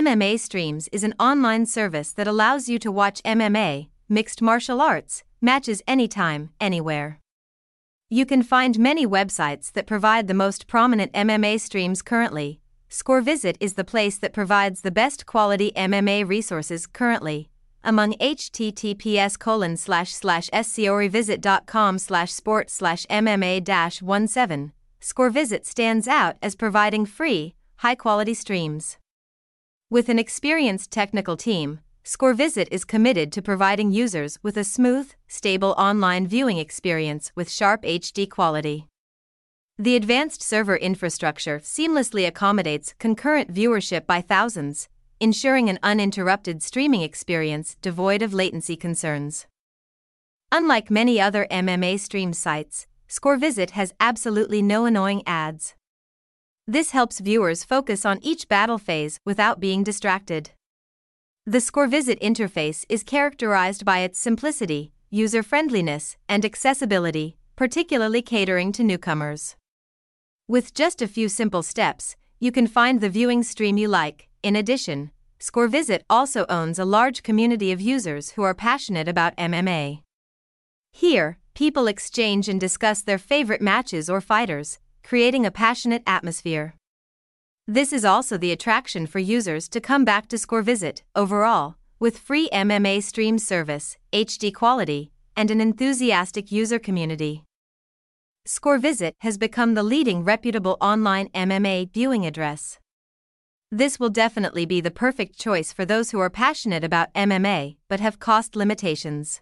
MMA Streams is an online service that allows you to watch MMA, mixed martial arts, matches anytime, anywhere. You can find many websites that provide the most prominent MMA streams currently. ScoreVisit is the place that provides the best quality MMA resources currently. Among https colon slash slash scorevisit.com slash sport slash MMA dash 17, ScoreVisit stands out as providing free, high quality streams. With an experienced technical team, ScoreVisit is committed to providing users with a smooth, stable online viewing experience with sharp HD quality. The advanced server infrastructure seamlessly accommodates concurrent viewership by thousands, ensuring an uninterrupted streaming experience devoid of latency concerns. Unlike many other MMA stream sites, ScoreVisit has absolutely no annoying ads. This helps viewers focus on each battle phase without being distracted. The ScoreVisit interface is characterized by its simplicity, user friendliness, and accessibility, particularly catering to newcomers. With just a few simple steps, you can find the viewing stream you like. In addition, ScoreVisit also owns a large community of users who are passionate about MMA. Here, people exchange and discuss their favorite matches or fighters, creating a passionate atmosphere. This is also the attraction for users to come back to ScoreVisit overall, with free MMA stream service, HD quality, and an enthusiastic user community. ScoreVisit has become the leading reputable online MMA viewing address. This will definitely be the perfect choice for those who are passionate about MMA but have cost limitations.